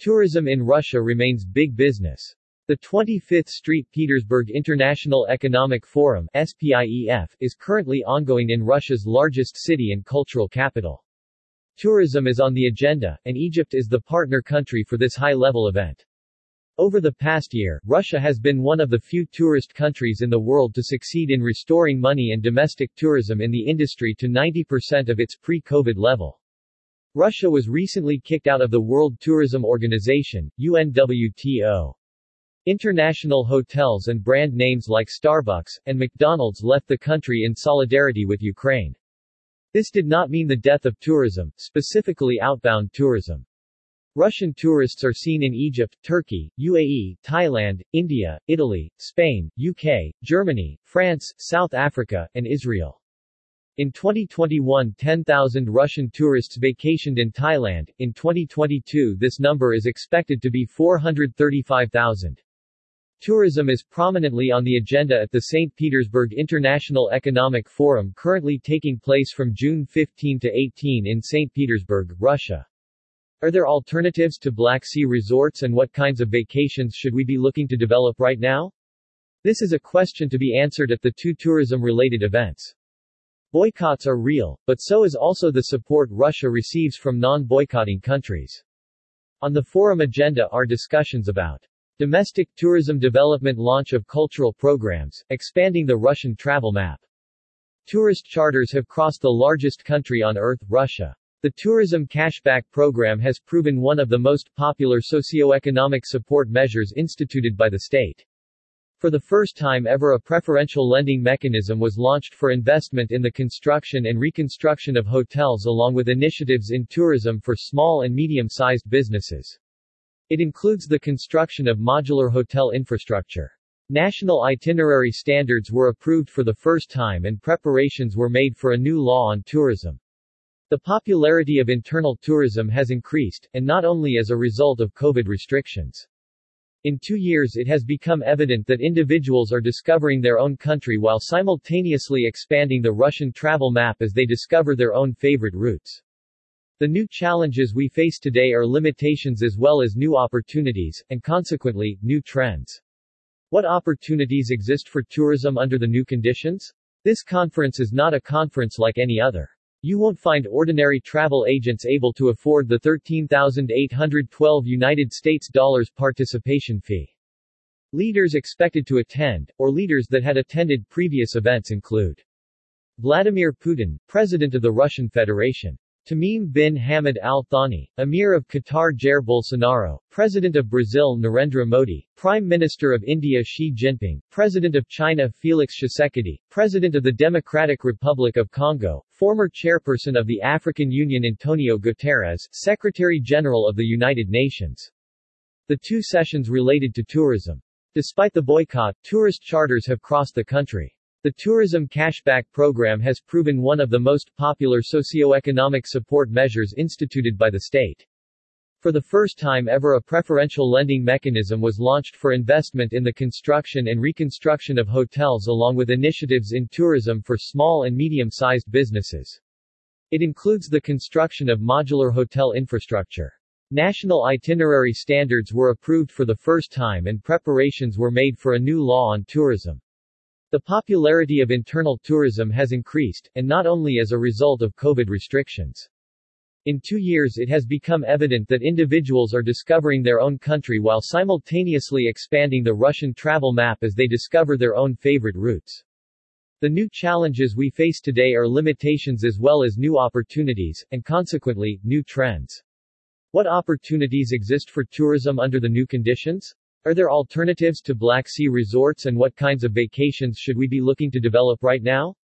Tourism in Russia remains big business. The 25th Street Petersburg International Economic Forum SPIEF, is currently ongoing in Russia's largest city and cultural capital. Tourism is on the agenda, and Egypt is the partner country for this high-level event. Over the past year, Russia has been one of the few tourist countries in the world to succeed in restoring money and domestic tourism in the industry to 90% of its pre-COVID level. Russia was recently kicked out of the World Tourism Organization, UNWTO. International hotels and brand names like Starbucks and McDonald's left the country in solidarity with Ukraine. This did not mean the death of tourism, specifically outbound tourism. Russian tourists are seen in Egypt, Turkey, UAE, Thailand, India, Italy, Spain, UK, Germany, France, South Africa, and Israel. In 2021 10,000 Russian tourists vacationed in Thailand, in 2022 this number is expected to be 435,000. Tourism is prominently on the agenda at the St. Petersburg International Economic Forum currently taking place from June 15 to 18 in St. Petersburg, Russia. Are there alternatives to Black Sea resorts and what kinds of vacations should we be looking to develop right now? This is a question to be answered at the two tourism-related events. Boycotts are real, but so is also the support Russia receives from non-boycotting countries. On the forum agenda are discussions about Domestic tourism development launch of cultural programs, expanding the Russian travel map. Tourist charters have crossed the largest country on earth, Russia. The tourism cashback program has proven one of the most popular socio-economic support measures instituted by the state. For the first time ever a preferential lending mechanism was launched for investment in the construction and reconstruction of hotels along with initiatives in tourism for small and medium-sized businesses. It includes the construction of modular hotel infrastructure. National itinerary standards were approved for the first time and preparations were made for a new law on tourism. The popularity of internal tourism has increased, and not only as a result of COVID restrictions. In two years it has become evident that individuals are discovering their own country while simultaneously expanding the Russian travel map as they discover their own favorite routes. The new challenges we face today are limitations as well as new opportunities, and consequently, new trends. What opportunities exist for tourism under the new conditions? This conference is not a conference like any other. You won't find ordinary travel agents able to afford the 13,812 United States dollars participation fee. Leaders expected to attend, or leaders that had attended previous events include Vladimir Putin, President of the Russian Federation. Tamim bin Hamad Al Thani, Emir of Qatar Jair Bolsonaro, President of Brazil Narendra Modi, Prime Minister of India Xi Jinping, President of China Felix Tshisekedi, President of the Democratic Republic of Congo, former Chairperson of the African Union Antonio Guterres, Secretary General of the United Nations. The two sessions related to tourism. Despite the boycott, tourist charters have crossed the country. The tourism cashback program has proven one of the most popular socio-economic support measures instituted by the state. For the first time ever a preferential lending mechanism was launched for investment in the construction and reconstruction of hotels along with initiatives in tourism for small and medium-sized businesses. It includes the construction of modular hotel infrastructure. National itinerary standards were approved for the first time and preparations were made for a new law on tourism. The popularity of internal tourism has increased, and not only as a result of COVID restrictions. In two years it has become evident that individuals are discovering their own country while simultaneously expanding the Russian travel map as they discover their own favorite routes. The new challenges we face today are limitations as well as new opportunities, and consequently, new trends. What opportunities exist for tourism under the new conditions? Are there alternatives to Black Sea resorts and what kinds of vacations should we be looking to develop right now?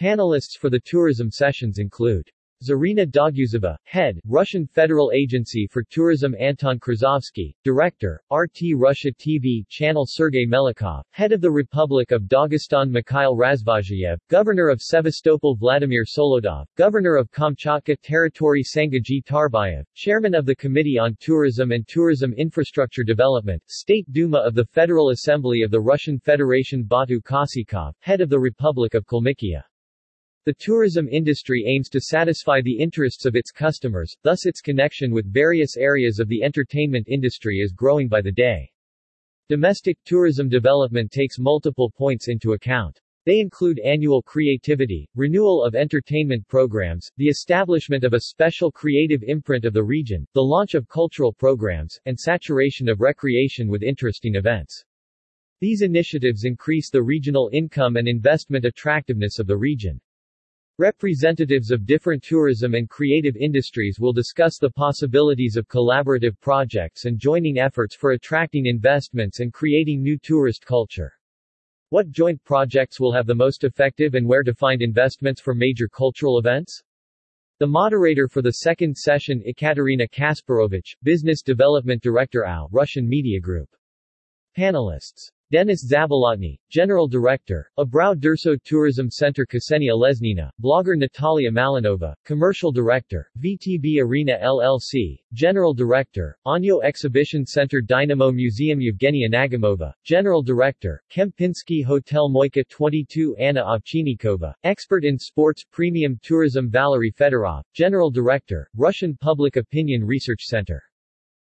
Panelists for the tourism sessions include Zarina Doguzova, Head, Russian Federal Agency for Tourism Anton Krasovsky, Director, RT Russia TV Channel Sergei Melikov, Head of the Republic of Dagestan Mikhail Razvozhayev, Governor of Sevastopol Vladimir Solodov, Governor of Kamchatka Territory Sangaji Tarbayev, Chairman of the Committee on Tourism and Tourism Infrastructure Development, State Duma of the Federal Assembly of the Russian Federation Batu Khasikov, Head of the Republic of Kalmykia. The tourism industry aims to satisfy the interests of its customers, thus its connection with various areas of the entertainment industry is growing by the day. Domestic tourism development takes multiple points into account. They include annual creativity, renewal of entertainment programs, the establishment of a special creative imprint of the region, the launch of cultural programs, and saturation of recreation with interesting events. These initiatives increase the regional income and investment attractiveness of the region. Representatives of different tourism and creative industries will discuss the possibilities of collaborative projects and joining efforts for attracting investments and creating new tourist culture. What joint projects will have the most effective and where to find investments for major cultural events? The moderator for the second session Ekaterina Kasparovich, Business Development Director Russian Media Group. Panelists Denis Zabolotny, General Director, Abrau-Durso Tourism Center Ksenia Lesnina, blogger Natalia Malinova, Commercial Director, VTB Arena LLC, General Director, Anyo Exhibition Center Dynamo Museum Evgenia Nagamova, General Director, Kempinski Hotel Moika 22 Anna Ovchinikova, Expert in Sports Premium Tourism Valery Fedorov, General Director, Russian Public Opinion Research Center